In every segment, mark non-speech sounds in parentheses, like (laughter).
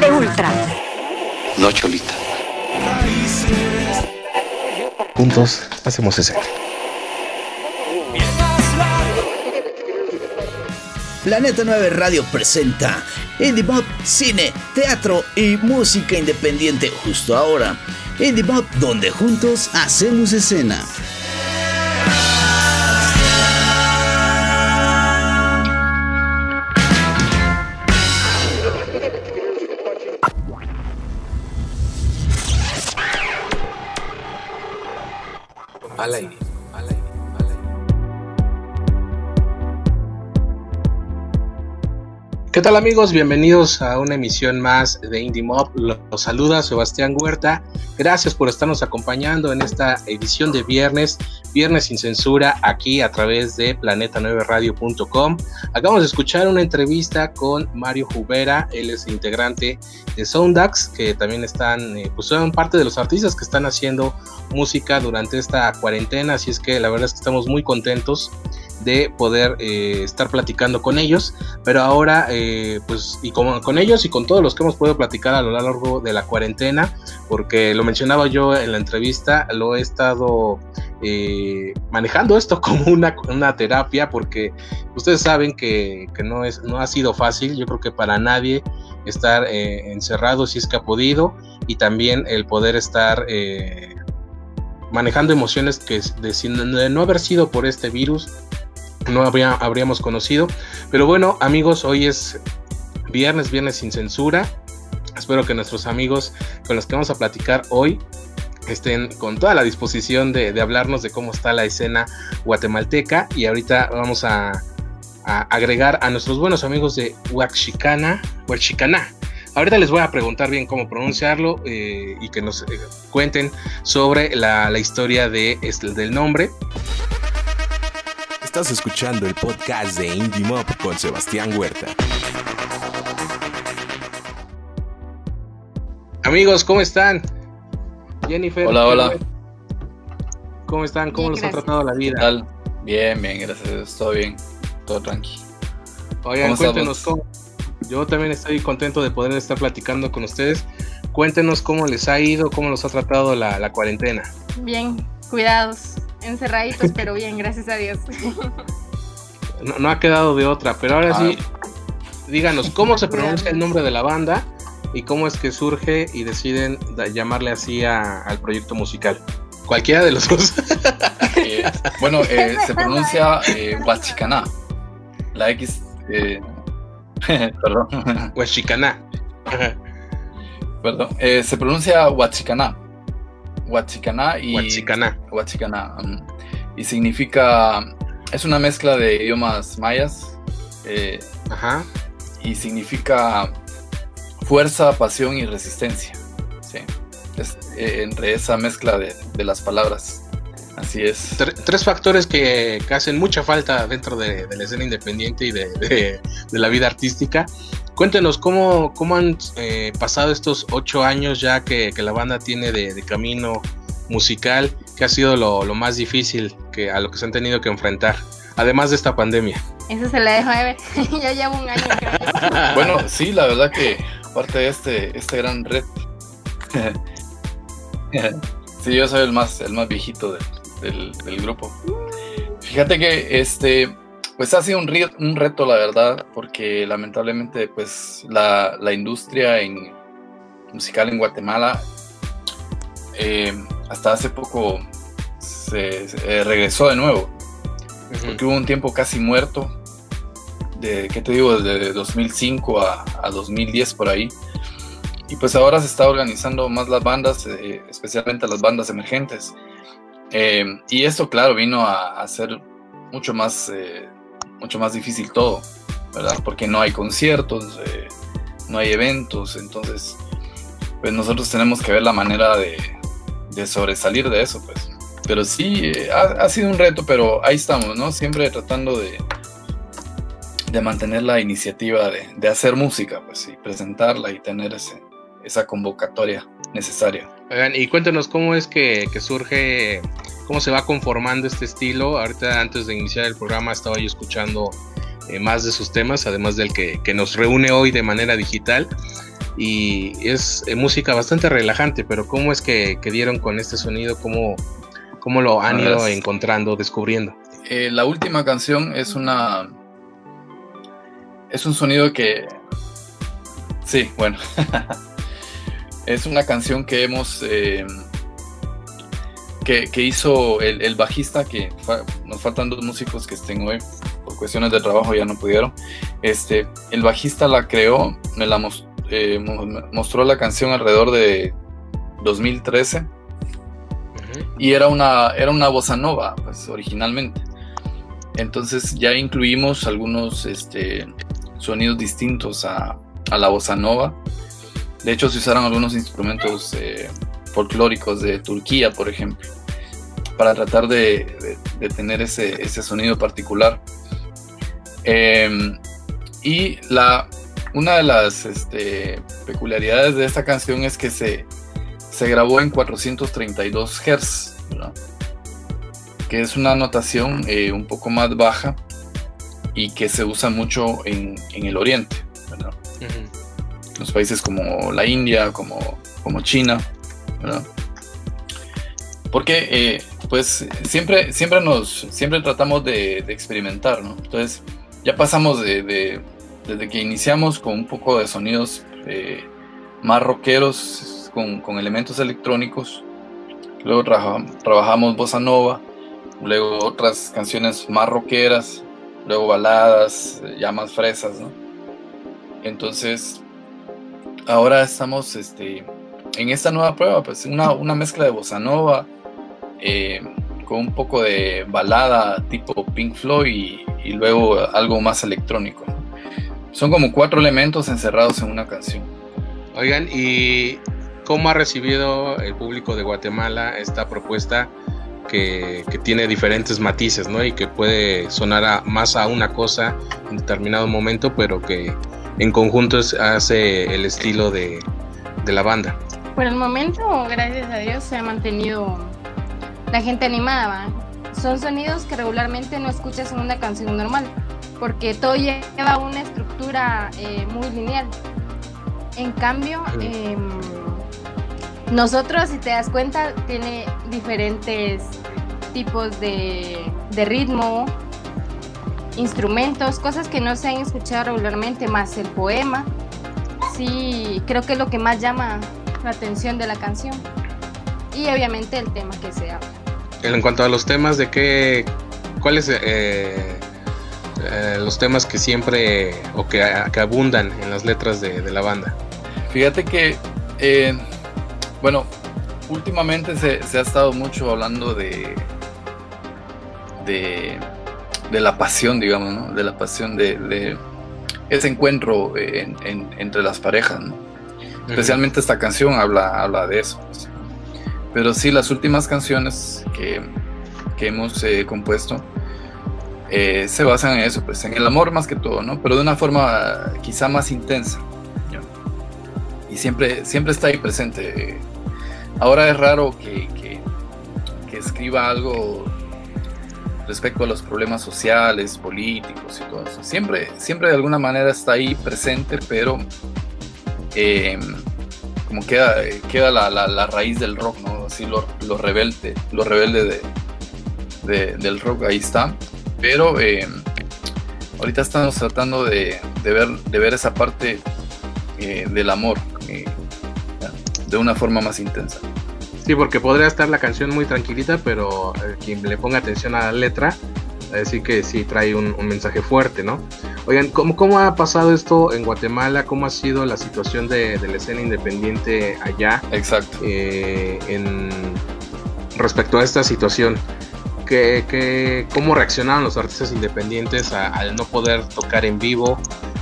de Ultra. No, Cholita. Juntos hacemos ese. Planeta 9 Radio presenta Indie Pop, cine, teatro y música independiente justo ahora. Indie Pop, donde juntos hacemos escena. Al ¿Qué tal amigos? Bienvenidos a una emisión más de Indie Mob. Los saluda Sebastián Huerta. Gracias por estarnos acompañando en esta edición de viernes, viernes sin censura, aquí a través de planeta9radio.com. Acabamos de escuchar una entrevista con Mario Jubera, él es integrante de Soundax, que también están, eh, pues son parte de los artistas que están haciendo música durante esta cuarentena, así es que la verdad es que estamos muy contentos de poder eh, estar platicando con ellos, pero ahora eh, pues y con, ellos y con todos los que hemos podido platicar a lo largo de la cuarentena, porque lo mencionaba yo en la entrevista, lo he estado eh, manejando esto (laughs) como una, una, terapia, porque ustedes saben que, no, es, no ha sido fácil, yo creo que para nadie estar encerrado si es que ha podido, y también el poder estar manejando emociones que de, de no haber sido por este virus, no habría, habríamos conocido. Pero bueno, amigos, hoy es viernes, viernes sin censura. Espero que nuestros amigos con los que vamos a platicar hoy estén con toda la disposición de, hablarnos de cómo está la escena guatemalteca. Y ahorita vamos a, agregar a nuestros buenos amigos de Huaxicana, Huaxicana. Ahorita les voy a preguntar bien cómo pronunciarlo eh, y que nos eh, cuenten sobre la, la historia de, este, del nombre. Estás escuchando el podcast de Indie Mob con Sebastián Huerta. Amigos, ¿cómo están? Jennifer. Hola, hola. ¿Cómo están? ¿Cómo bien, los ha tratado la vida? ¿Qué tal? Bien, bien, gracias. Todo bien, todo tranqui. Oigan, cuéntenos cómo. Yo también estoy contento de poder estar platicando con ustedes. Cuéntenos cómo les ha ido, cómo los ha tratado la, la cuarentena. Bien, cuidados, encerraditos, pero bien, gracias a Dios. No, no, ha quedado de otra, pero ahora ah. sí, díganos, ¿cómo se pronuncia el nombre de la banda y cómo es que surge y deciden llamarle así a, al proyecto musical? Cualquiera de los dos. eh, bueno, eh, se pronuncia eh, Huachicaná. La X. Eh, (laughs) perdón. Huachicaná. Perdón. Eh, se pronuncia Huachicaná. Huachicaná y. Huachicaná. Huachicaná. Um, y significa. Es una mezcla de idiomas mayas. Eh, Ajá. Y significa fuerza, pasión y resistencia. Sí. Es, eh, entre esa mezcla de, de, las palabras. Así es. Tres factores que, que hacen mucha falta dentro de, de, la escena independiente y de, de la vida artística. Cuéntenos cómo, cómo han eh, pasado estos ocho años ya que, que la banda tiene de, de, camino musical, que ha sido lo, lo, más difícil que a lo que se han tenido que enfrentar, además de esta pandemia. Eso se la dejo de ver, (laughs) ya llevo un año. Creo. (laughs) bueno, sí, la verdad que aparte de este, este gran red, (laughs) sí, yo soy el más, el más viejito del, del, del grupo. Fíjate que este pues ha sido un, un, reto, la verdad, porque lamentablemente, pues la, la industria en, musical en Guatemala eh, hasta hace poco se, se, regresó de nuevo, uh -huh. porque hubo un tiempo casi muerto, de, ¿qué te digo?, desde 2005 a, a 2010 por ahí. Y pues ahora se está organizando más las bandas, eh, especialmente las bandas emergentes. Eh, y esto, claro, vino a, ser mucho más eh, mucho más difícil todo, ¿verdad? Porque no hay conciertos, eh, no hay eventos, entonces, pues nosotros tenemos que ver la manera de, de sobresalir de eso, pues. Pero sí, ha, ha, sido un reto, pero ahí estamos, ¿no? Siempre tratando de, de mantener la iniciativa de, de, hacer música, pues, y presentarla y tener ese, esa convocatoria necesaria. Oigan, y cuéntenos cómo es que, que surge cómo se va conformando este estilo. Ahorita antes de iniciar el programa estaba yo escuchando eh, más de sus temas, además del que, que, nos reúne hoy de manera digital. y es eh, música bastante relajante, pero ¿cómo es que, dieron con este sonido? ¿Cómo, cómo lo han ido encontrando, descubriendo? Eh, la última canción es una... Es un sonido que... Sí, bueno. (laughs) es una canción que hemos... Eh, que, hizo el, bajista, que nos faltan dos músicos que estén hoy, por cuestiones de trabajo ya no pudieron. Este, el bajista la creó, me la eh, mostró la canción alrededor de 2013 y era una, era una bossa nova, pues originalmente. Entonces ya incluimos algunos este, sonidos distintos a, a, la bossa nova. De hecho, se usaron algunos instrumentos eh, folclóricos de Turquía, por ejemplo, para tratar de, tener ese, ese, sonido particular. Em, y la, una de las este, peculiaridades de esta canción es que se, se grabó en 432 Hz, que es una notación eh, un poco más baja y que se usa mucho en, el oriente, en los países como la India, como, como China, porque eh, pues siempre, siempre nos siempre tratamos de, experimentar, ¿no? Entonces ya pasamos de desde que iniciamos con un poco de sonidos eh, más rockeros, con, elementos electrónicos. Luego trabajamos bossa nova, luego otras canciones más rockeras, luego baladas ya más fresas, ¿no? Entonces, ahora estamos este, en esta nueva prueba, pues una, una mezcla de bossa nova eh, con un poco de balada tipo Pink Floyd y, y luego algo más electrónico. Son como cuatro elementos encerrados en una canción. Oigan, ¿y cómo ha recibido el público de Guatemala esta propuesta que, tiene diferentes matices, ¿no? Y que puede sonar más a una cosa en determinado momento, pero que en conjunto hace el estilo de, de la banda. Por el momento, gracias a Dios, se ha mantenido la gente animada. Son sonidos que regularmente no escuchas en una canción normal porque todo lleva una estructura eh, muy lineal. En cambio, em, nosotros, si te das cuenta, tiene diferentes tipos de, ritmo, instrumentos, cosas que no se han escuchado regularmente, más el poema. Sí, creo que es lo que más llama la atención de la canción. Y obviamente el tema que se habla. En cuanto a los temas, ¿de qué, cuáles eh, eh, los temas que siempre o que, abundan en las letras de, la banda. Fíjate que, eh, bueno, últimamente se, ha estado mucho hablando de, de, la pasión, digamos, de la pasión de, ese encuentro entre las parejas. Especialmente esta canción habla, habla de eso. Pero sí, las últimas canciones que, hemos eh, compuesto, eh, se basan en eso, pues en el amor más que todo, ¿no? Pero de una forma quizá más intensa. Y siempre, siempre está ahí presente. Ahora es raro que, que, escriba algo respecto a los problemas sociales, políticos y todo eso. Siempre, siempre de alguna manera está ahí presente, pero em, como queda, queda la, la, raíz del rock, ¿no? Así lo, rebelde, lo rebelde de, del rock, ahí está. Pero eh, ahorita estamos tratando de, ver, de ver esa parte eh, del amor eh, de una forma más intensa. Sí, porque podría estar la canción muy tranquilita, pero quien le ponga atención a la letra, decir que sí trae un, mensaje fuerte, ¿no? Oigan, ¿cómo, ¿cómo, ha pasado esto en Guatemala? ¿Cómo ha sido la situación de, la escena independiente allá? Exacto. en, respecto a esta situación que, cómo reaccionaron los artistas independientes al no poder tocar en vivo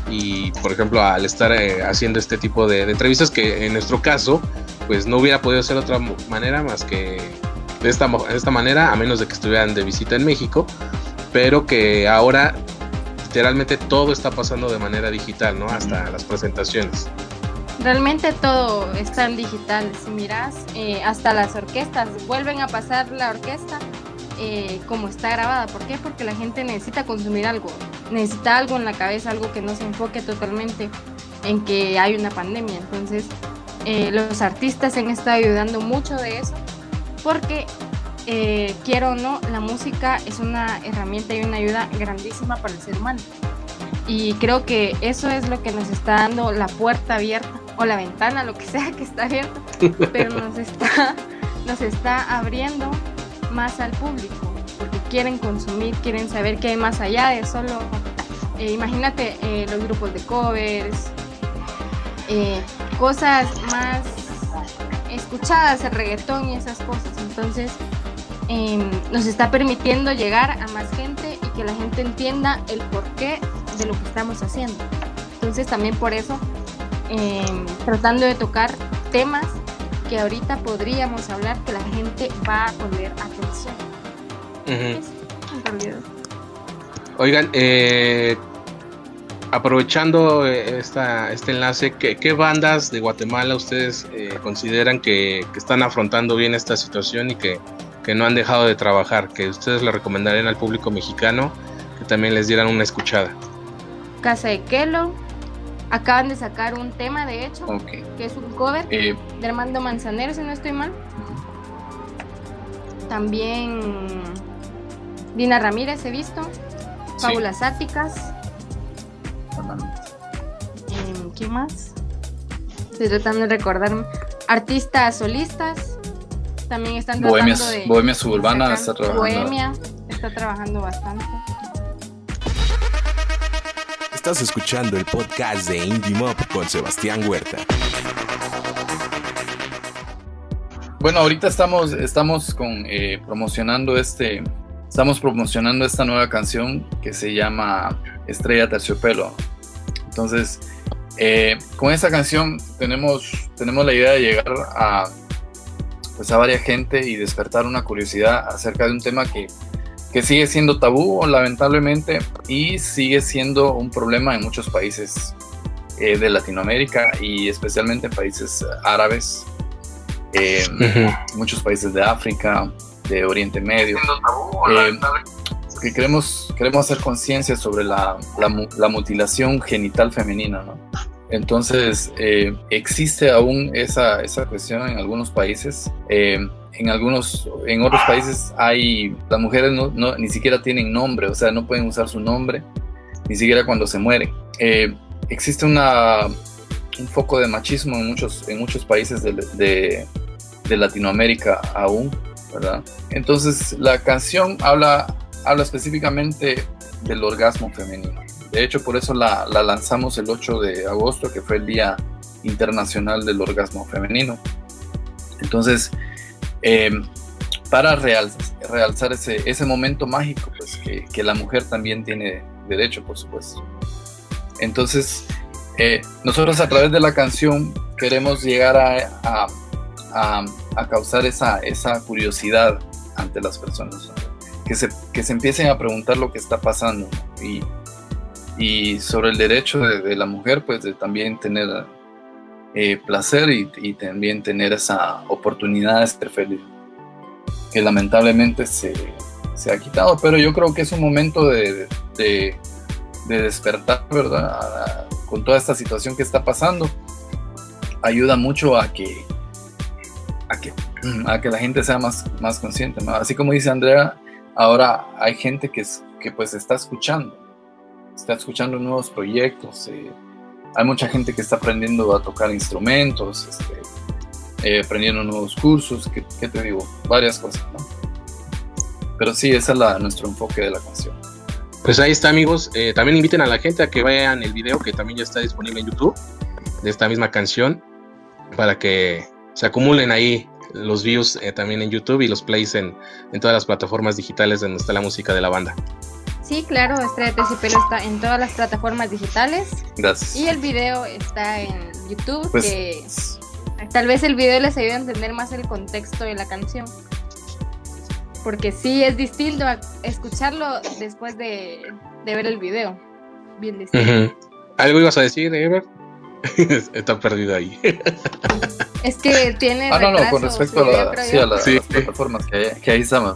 y, por ejemplo, al estar eh, haciendo este tipo de, entrevistas que en nuestro caso, pues no hubiera podido ser de otra manera más que de esta, de esta manera, a menos de que estuvieran de visita en México, pero que ahora literalmente todo está pasando de manera digital, ¿no? Hasta las presentaciones. Realmente todo está en digital. Si miras, eh, hasta las orquestas vuelven a pasar la orquesta eh, como está grabada. ¿Por qué? Porque la gente necesita consumir algo, necesita algo en la cabeza, algo que no se enfoque totalmente. en que hay una pandemia. Entonces, eh, los artistas han estado ayudando mucho de eso porque, eh, quiero o no, la música es una herramienta y una ayuda grandísima para el ser humano. Y creo que eso es lo que nos está dando la puerta abierta o la ventana, lo que (laughs) sea que está abierta, pero nos está, nos está abriendo más al público, porque quieren consumir, quieren saber qué hay más allá de solo, eh, imagínate los grupos de covers, cosas más escuchadas, el reggaetón y esas cosas. Entonces, em, nos está permitiendo llegar a más gente y que la gente entienda el porqué de lo que estamos haciendo. Entonces, también por eso, em, tratando de tocar temas que ahorita podríamos hablar que la gente va a poner atención. En realidad. Oigan, eh, aprovechando eh, esta, este enlace, ¿qué, qué bandas de Guatemala ustedes eh, consideran que, que están afrontando bien esta situación y que, que no han dejado de trabajar? Que ustedes le recomendarían al público mexicano que también les dieran una escuchada. Casa de Kelo. Acaban de sacar un tema, de hecho, que es un cover Eh, de Armando Manzanero, si no estoy mal. También Dina Ramírez he visto. Sí. Fábulas Áticas. Em, ¿Quién más? Estoy tratando de recordarme. Artistas solistas. También están tratando Bohemias- de. Bohemia Suburbana está trabajando. Bohemia está trabajando bastante. Estás escuchando el podcast de Indie Mob con Sebastián Huerta. Bueno, ahorita estamos, estamos con, eh, promocionando este, estamos promocionando esta nueva canción que se llama Estrella Terciopelo. Entonces, eh, con esta canción tenemos, tenemos la idea de llegar a, pues a varias gente y despertar una curiosidad acerca de un tema que, que sigue siendo tabú, lamentablemente, y sigue siendo un problema en muchos países eh, de Latinoamérica y especialmente en países árabes. eh, muchos países de África, de Oriente Medio, eh, que queremos, queremos hacer conciencia sobre la, la mu- la mutilación genital femenina, ¿no? Entonces, eh, existe aún esa, esa cuestión en algunos países. eh, en algunos, en otros países hay, las mujeres no, no- ni siquiera tienen nombre, o sea, no pueden usar su nombre, ni siquiera cuando se mueren. Eh, existe una, un foco de machismo en muchos, en muchos países de, de- de Latinoamérica aún, Entonces la canción habla, habla específicamente del orgasmo femenino. De hecho, por eso la, la lanzamos el 8 de agosto, que fue el Día Internacional del Orgasmo Femenino. Entonces, eh, para real- realzar ese, ese momento mágico, pues que, que la mujer también tiene derecho, por supuesto. Entonces, eh, nosotros a través de la canción queremos llegar a, a- a- a causar esa, esa curiosidad ante las personas, que, se, que se empiecen a preguntar lo que está pasando y, y sobre el derecho de, de la mujer, pues de también tener eh, placer y, y también tener esa oportunidad de ser feliz, que lamentablemente se, se ha quitado, pero yo creo que es un momento de, de- de despertar, ¿verdad? A- con toda esta situación que está pasando, ayuda mucho a que, a que, a que la gente sea más, más consciente, ¿no? Así como dice Andrea, ahora hay gente que, es- que pues está escuchando, está escuchando nuevos proyectos, eh, hay mucha gente que está aprendiendo a tocar instrumentos, este, eh, aprendiendo nuevos cursos, ¿qué, qué te digo? Varias cosas, ¿no? Pero sí, ese es la, nuestro enfoque de la canción. Pues ahí está, amigos. Eh, también inviten a la gente a que vean el video que también ya está disponible en YouTube de esta misma canción para que se acumulen ahí los views eh, también en YouTube y los plays en, en todas las plataformas digitales donde está la música de la banda. Sí, claro, Estrella Terciopelo está en todas las plataformas digitales Gracias. y el video está en YouTube, Pues, que tal vez el video les ayude a entender más el contexto de la canción. Porque sí es distinto a escucharlo después de, de ver el video. Bien distinto. ¿Algo ibas a decir, Ever? (laughs) está perdido ahí. Es que tiene. Ah, no, no, con respecto a, su video, la- creo sí, yo. a la- Sí. las plataformas que, hay- que ahí estamos.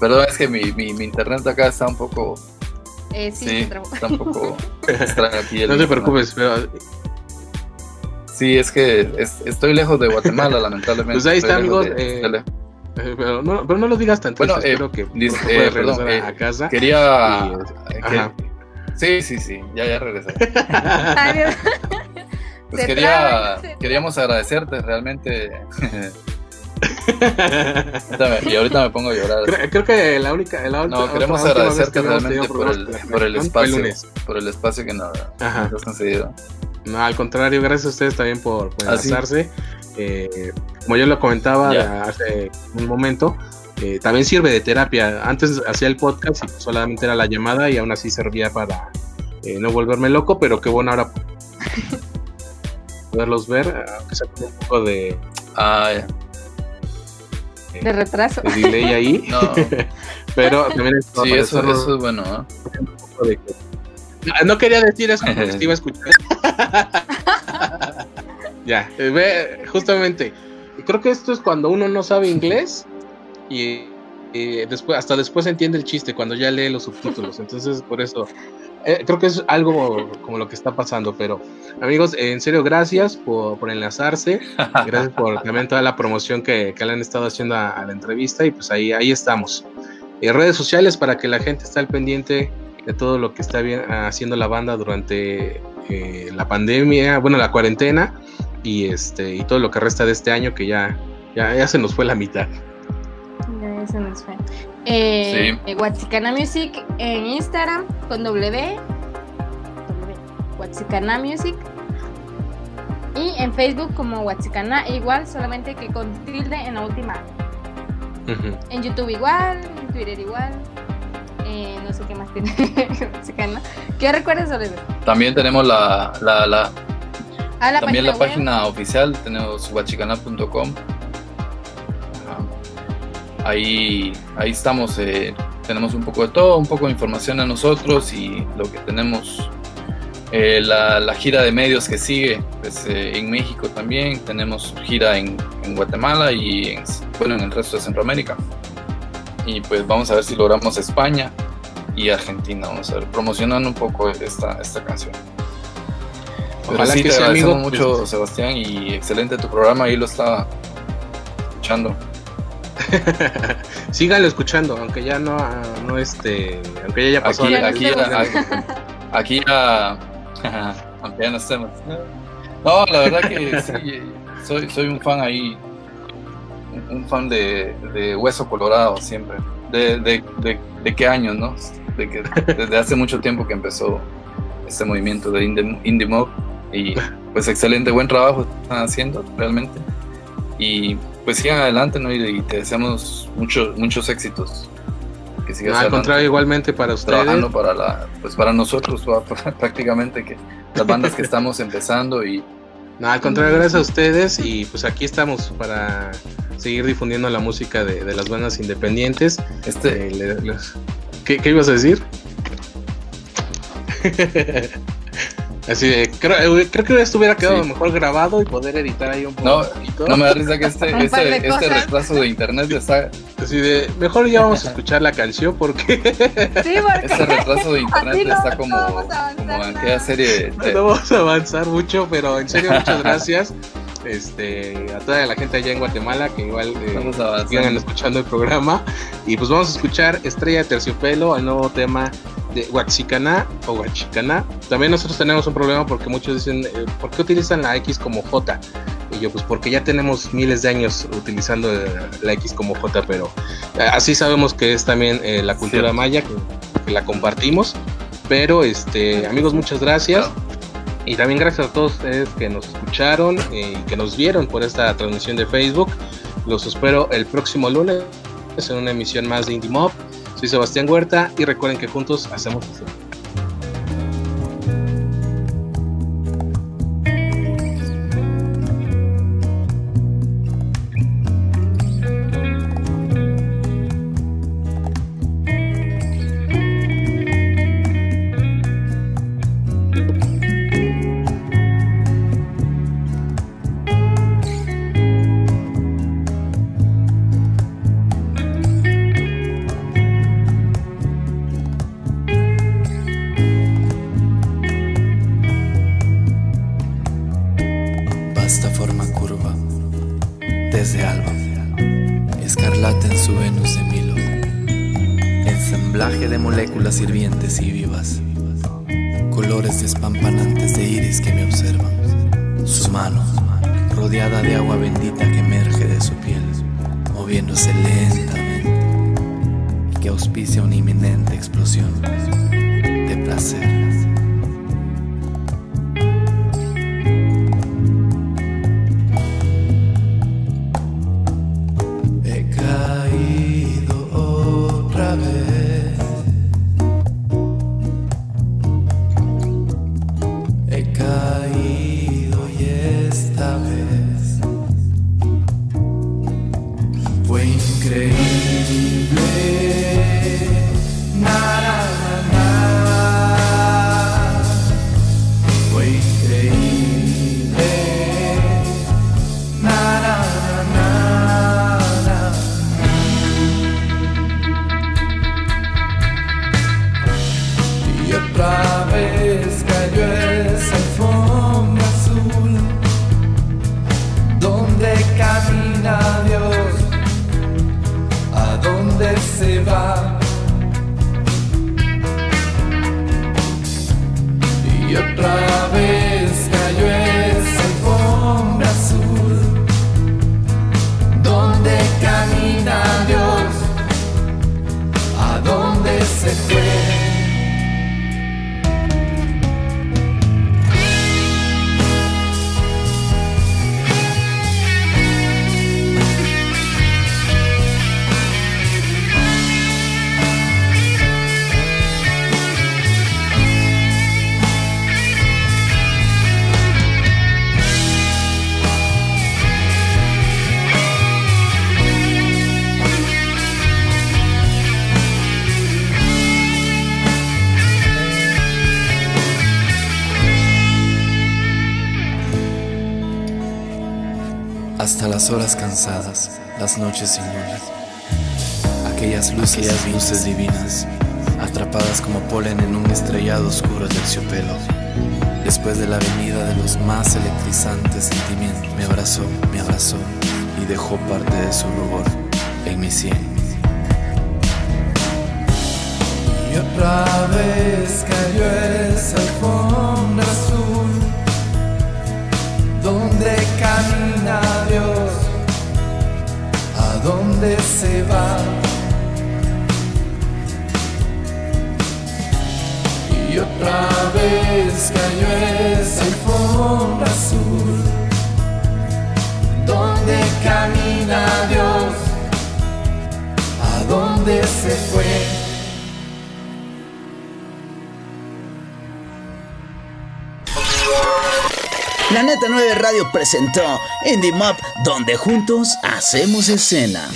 Perdón, es que mi, mi, mi internet acá está un poco, Eh, sí, está un poco (laughs) extraño aquí. el no te preocupes, pero Sí, es que es- estoy lejos de Guatemala, lamentablemente. Pues ahí está, amigos, de- eh, de. Eh, pero, no, pero no lo digas tan Bueno, eh, espero que eh, perdón, regresar a- eh, a casa. Quería. y, eh, ajá. que- sí, sí, sí, ya, ya regresé. Adiós. (laughs) Pues quería, queríamos agradecerte realmente. (laughs) Y ahorita me pongo a llorar. creo, creo que la única. La No, queremos otra- agradecerte que realmente por el, por el espacio, por el espacio que nos, has concedido. No, al contrario, gracias a ustedes también por, por Ah, enlazarse. Eh, como yo lo comentaba hace un momento, eh, también sirve de terapia. Antes hacía el podcast y solamente era la llamada y aún así servía para eh, no volverme loco, pero qué bueno ahora (laughs) poderlos ver, aunque sea un poco de, ya. De retraso. de delay ahí, (laughs) No, (laughs) pero también es sí, eso, eso es bueno, que- No, quería decir eso porque te iba a escuchar. ya, eh, ve, justamente. Creo que esto es cuando uno no sabe inglés y, y después, hasta después entiende el chiste cuando ya lee los subtítulos. Entonces, por eso, eh, creo que es algo como lo que está pasando. Pero, amigos, en serio, gracias por, por enlazarse. Gracias por también toda la promoción que, que le han estado haciendo a, a la entrevista. Y pues ahí, ahí estamos. Eh, redes sociales para que la gente esté al pendiente de todo lo que está bien, haciendo la banda durante eh, la pandemia, bueno, la cuarentena y este y todo lo que resta de este año que ya, ya, ya se nos fue la mitad. Ya, ya se nos fue. Eh, eh, Huatzicana Music en Instagram con W. W. Huatzicana Music. Y en Facebook como Huatzicana, igual, solamente que con tilde en la última. Ujú. En YouTube igual, en Twitter igual. Eh, no sé qué más tiene (laughs) Huatzicana. ¿Qué recuerdas, Oliver? También tenemos la, la, la- Ah, la también la web. página oficial, tenemos guachicana.com. Ahí, ahí estamos, eh, tenemos un poco de todo, un poco de información a nosotros y lo que tenemos, eh, la, la gira de medios que sigue, pues eh, en México también, tenemos gira en, en Guatemala y en, bueno, en el resto de Centroamérica. Y pues vamos a ver si logramos España y Argentina, vamos a ver, promocionando un poco esta, esta canción. Pero Ojalá sí, que te sea, amigo. mucho, Sebastián, y excelente tu programa, ahí lo estaba escuchando. (laughs) Síganlo escuchando, aunque ya no, ah, no este, aunque ya. Aquí, ya la- aquí, aquí ya, (laughs) aunque ya no estemos. No, la verdad que sí, soy, soy un fan ahí, un- fan de, de Hueso Colorado siempre. De, de, de, de qué años, ¿no? De que, desde hace mucho tiempo que empezó este movimiento de indie, indie mob y pues excelente, buen trabajo están haciendo realmente y pues sigan adelante, ¿no? Y, y te deseamos muchos muchos éxitos. Que sigas al contrario, igualmente para ustedes. trabajando para la pues para nosotros (laughs) prácticamente que las bandas que estamos empezando y No, al contrario, gracias a ustedes y pues aquí estamos para seguir difundiendo la música de, de las bandas independientes. este Eh, le- ¿Qué, qué ibas a decir? (laughs) Así de, creo, eh, creo que esto hubiera quedado Sí. mejor grabado y poder editar ahí un No, poquito. no me da risa que este (laughs) este, este retraso de internet está Así de, mejor ya vamos a escuchar la canción porque Sí, porque este retraso de internet no- está no como como en aquella serie de, (laughs) no vamos a avanzar mucho, pero en serio muchas gracias. Este, a toda la gente allá en Guatemala que igual eh, escuchando el programa. Y pues vamos a escuchar Estrella de Terciopelo, el nuevo tema de Huaxicaná o Huachicaná. También nosotros tenemos un problema porque muchos dicen, eh, ¿por qué utilizan la X como J? Y yo, pues porque ya tenemos miles de años utilizando eh, la X como J, pero eh, así sabemos que es también eh, la cultura Cierto. maya, que, que la compartimos. Pero, este, amigos, muchas gracias. Y también gracias a todos ustedes que nos escucharon y que nos vieron por esta transmisión de Facebook. Los espero el próximo lunes en una emisión más de Indie Mob. Soy Sebastián Huerta y recuerden que juntos hacemos esto. Moléculas hirvientes y vivas, colores despampanantes las horas cansadas, las noches sin luna. Aquellas luces, Aquellas luces divinas, atrapadas como polen en un estrellado oscuro terciopelo. Después de la venida de los más electrizantes sentimientos, me abrazó, me abrazó y dejó parte de su rubor en mi sien. Y otra vez se va. Y otra vez cayó esa alfombra azul, donde camina Dios, a dónde se fue. La Neta 9 Radio presentó Indie Mob, donde juntos hacemos escena.